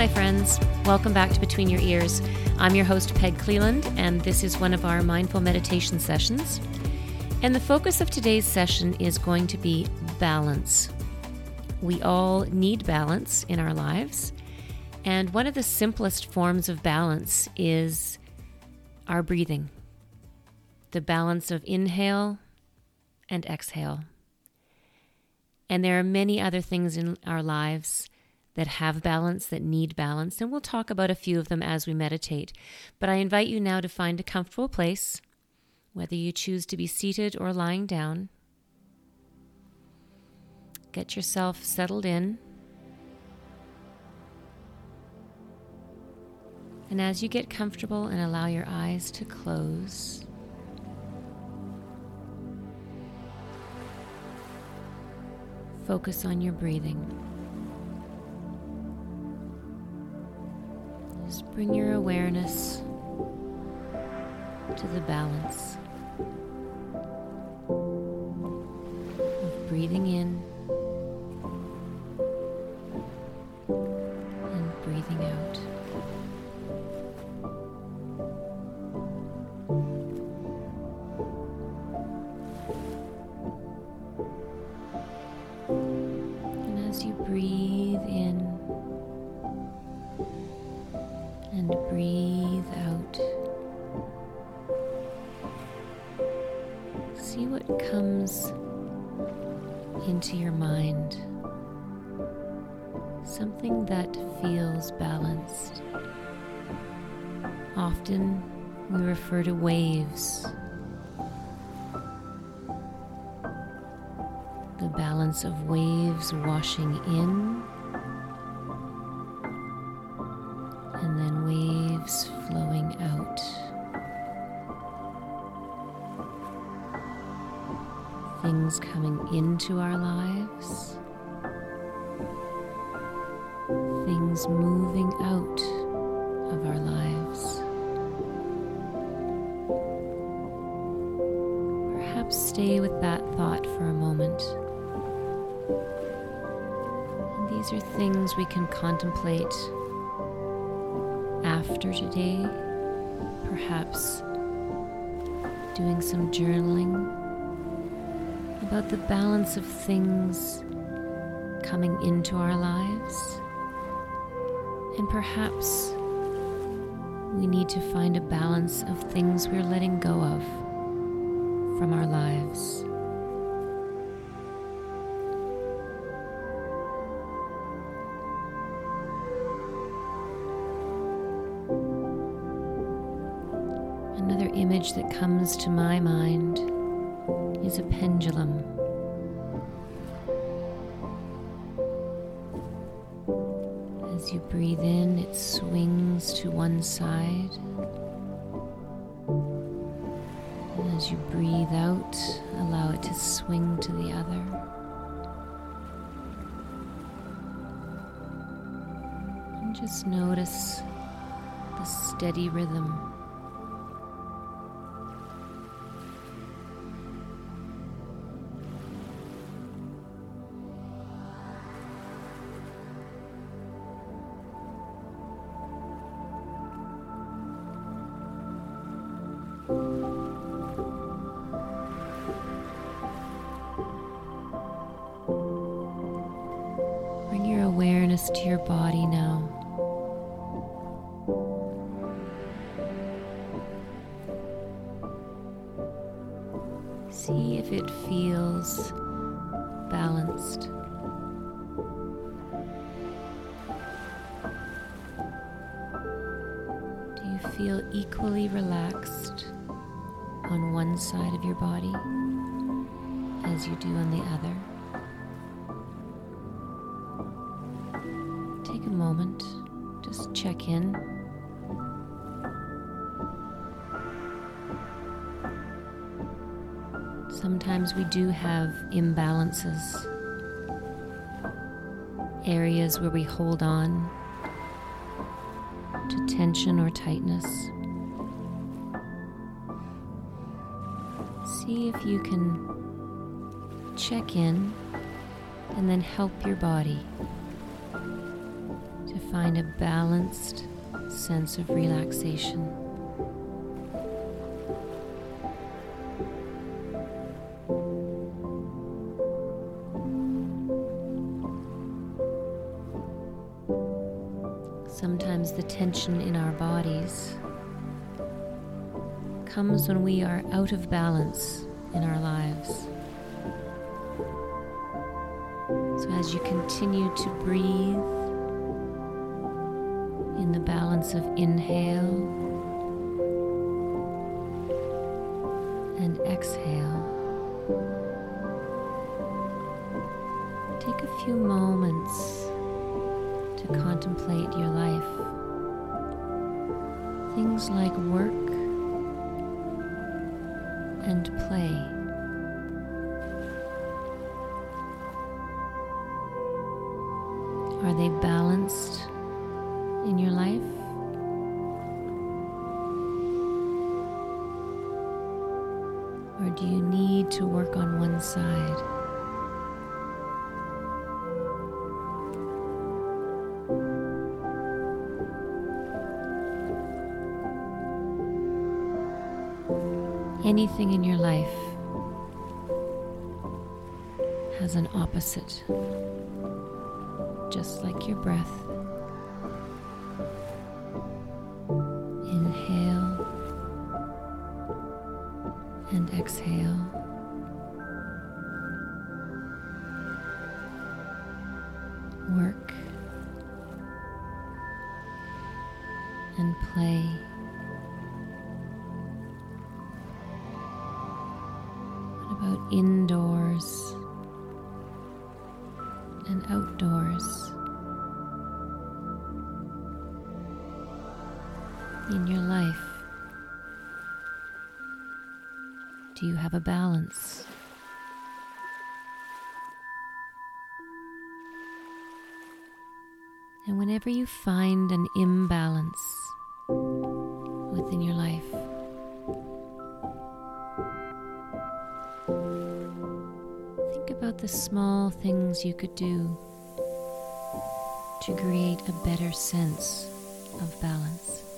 my friends. Welcome back to Between Your Ears. I'm your host, Peg Cleland, and this is one of our mindful meditation sessions. And the focus of today's session is going to be balance. We all need balance in our lives, and one of the simplest forms of balance is our breathing the balance of inhale and exhale. And there are many other things in our lives that have balance, that need balance, and we'll talk about a few of them as we meditate. But I invite you now to find a comfortable place, whether you choose to be seated or lying down. Get yourself settled in. And as you get comfortable and allow your eyes to close, focus on your breathing. Just bring your awareness to the balance of breathing in and breathing out. See what comes into your mind. Something that feels balanced. Often we refer to waves. The balance of waves washing in into our lives, things moving out of our lives. Perhaps stay with that thought for a moment. And these are things we can contemplate after today, perhaps doing some journaling about the balance of things coming into our lives. And perhaps we need to find a balance of things we're letting go of from our lives. Another image that comes to my mind is a pendulum. As you breathe in, it swings to one side. And as you breathe out, allow it to swing to the other. And just notice the steady rhythm. Your body now. See if it feels balanced. Do you feel equally relaxed on one side of your body as you do on the other? Moment, just check in. Sometimes we do have imbalances, areas where we hold on to tension or tightness. See if you can check in and then help your body find a balanced sense of relaxation. Sometimes the tension in our bodies comes when we are out of balance in our lives. So, as you continue to breathe in the balance of inhale and exhale, take a few moments to contemplate your life. Things like work and play. Are they balanced Anything in your life has an opposite just like your breath. About indoors? and outdoors. In your life, do you have a balance? And whenever you find an imbalance about the small things you could do to create a better sense of balance.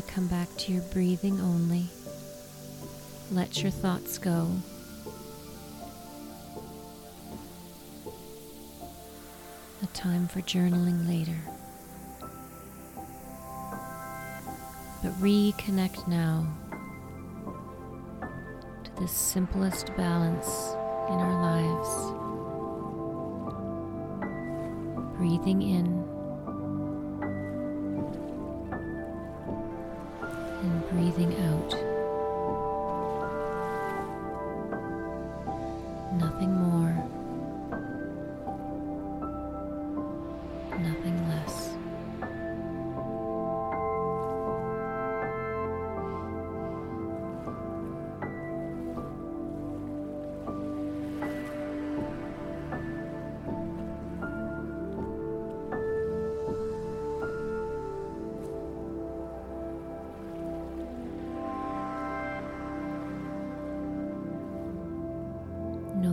To come back to your breathing only. Let your thoughts go. A time for journaling later. But reconnect now to the simplest balance in our lives. Breathing in.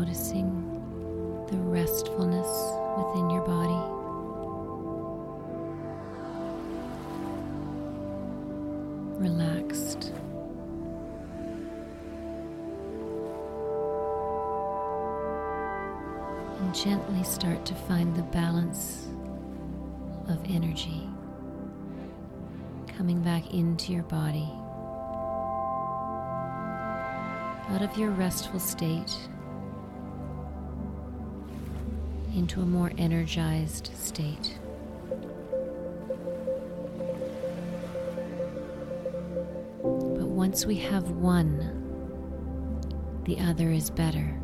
Noticing the restfulness within your body. Relaxed. And gently start to find the balance of energy coming back into your body. Out of your restful state into a more energized state. But once we have one, the other is better.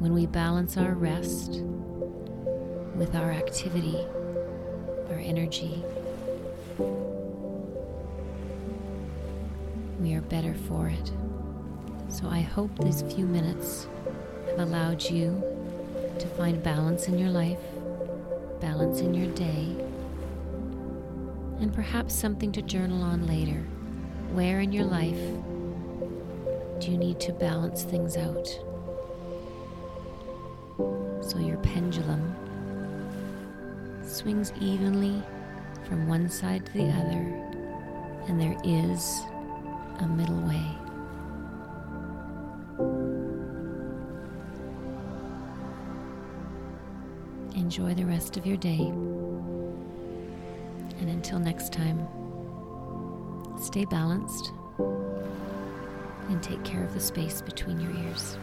When we balance our rest with our activity, our energy, we are better for it. So I hope these few minutes have allowed you to find balance in your life, balance in your day, and perhaps something to journal on later. Where in your life do you need to balance things out? So your pendulum swings evenly from one side to the other, and there is a middle way. Enjoy the rest of your day. And until next time, stay balanced and take care of the space between your ears.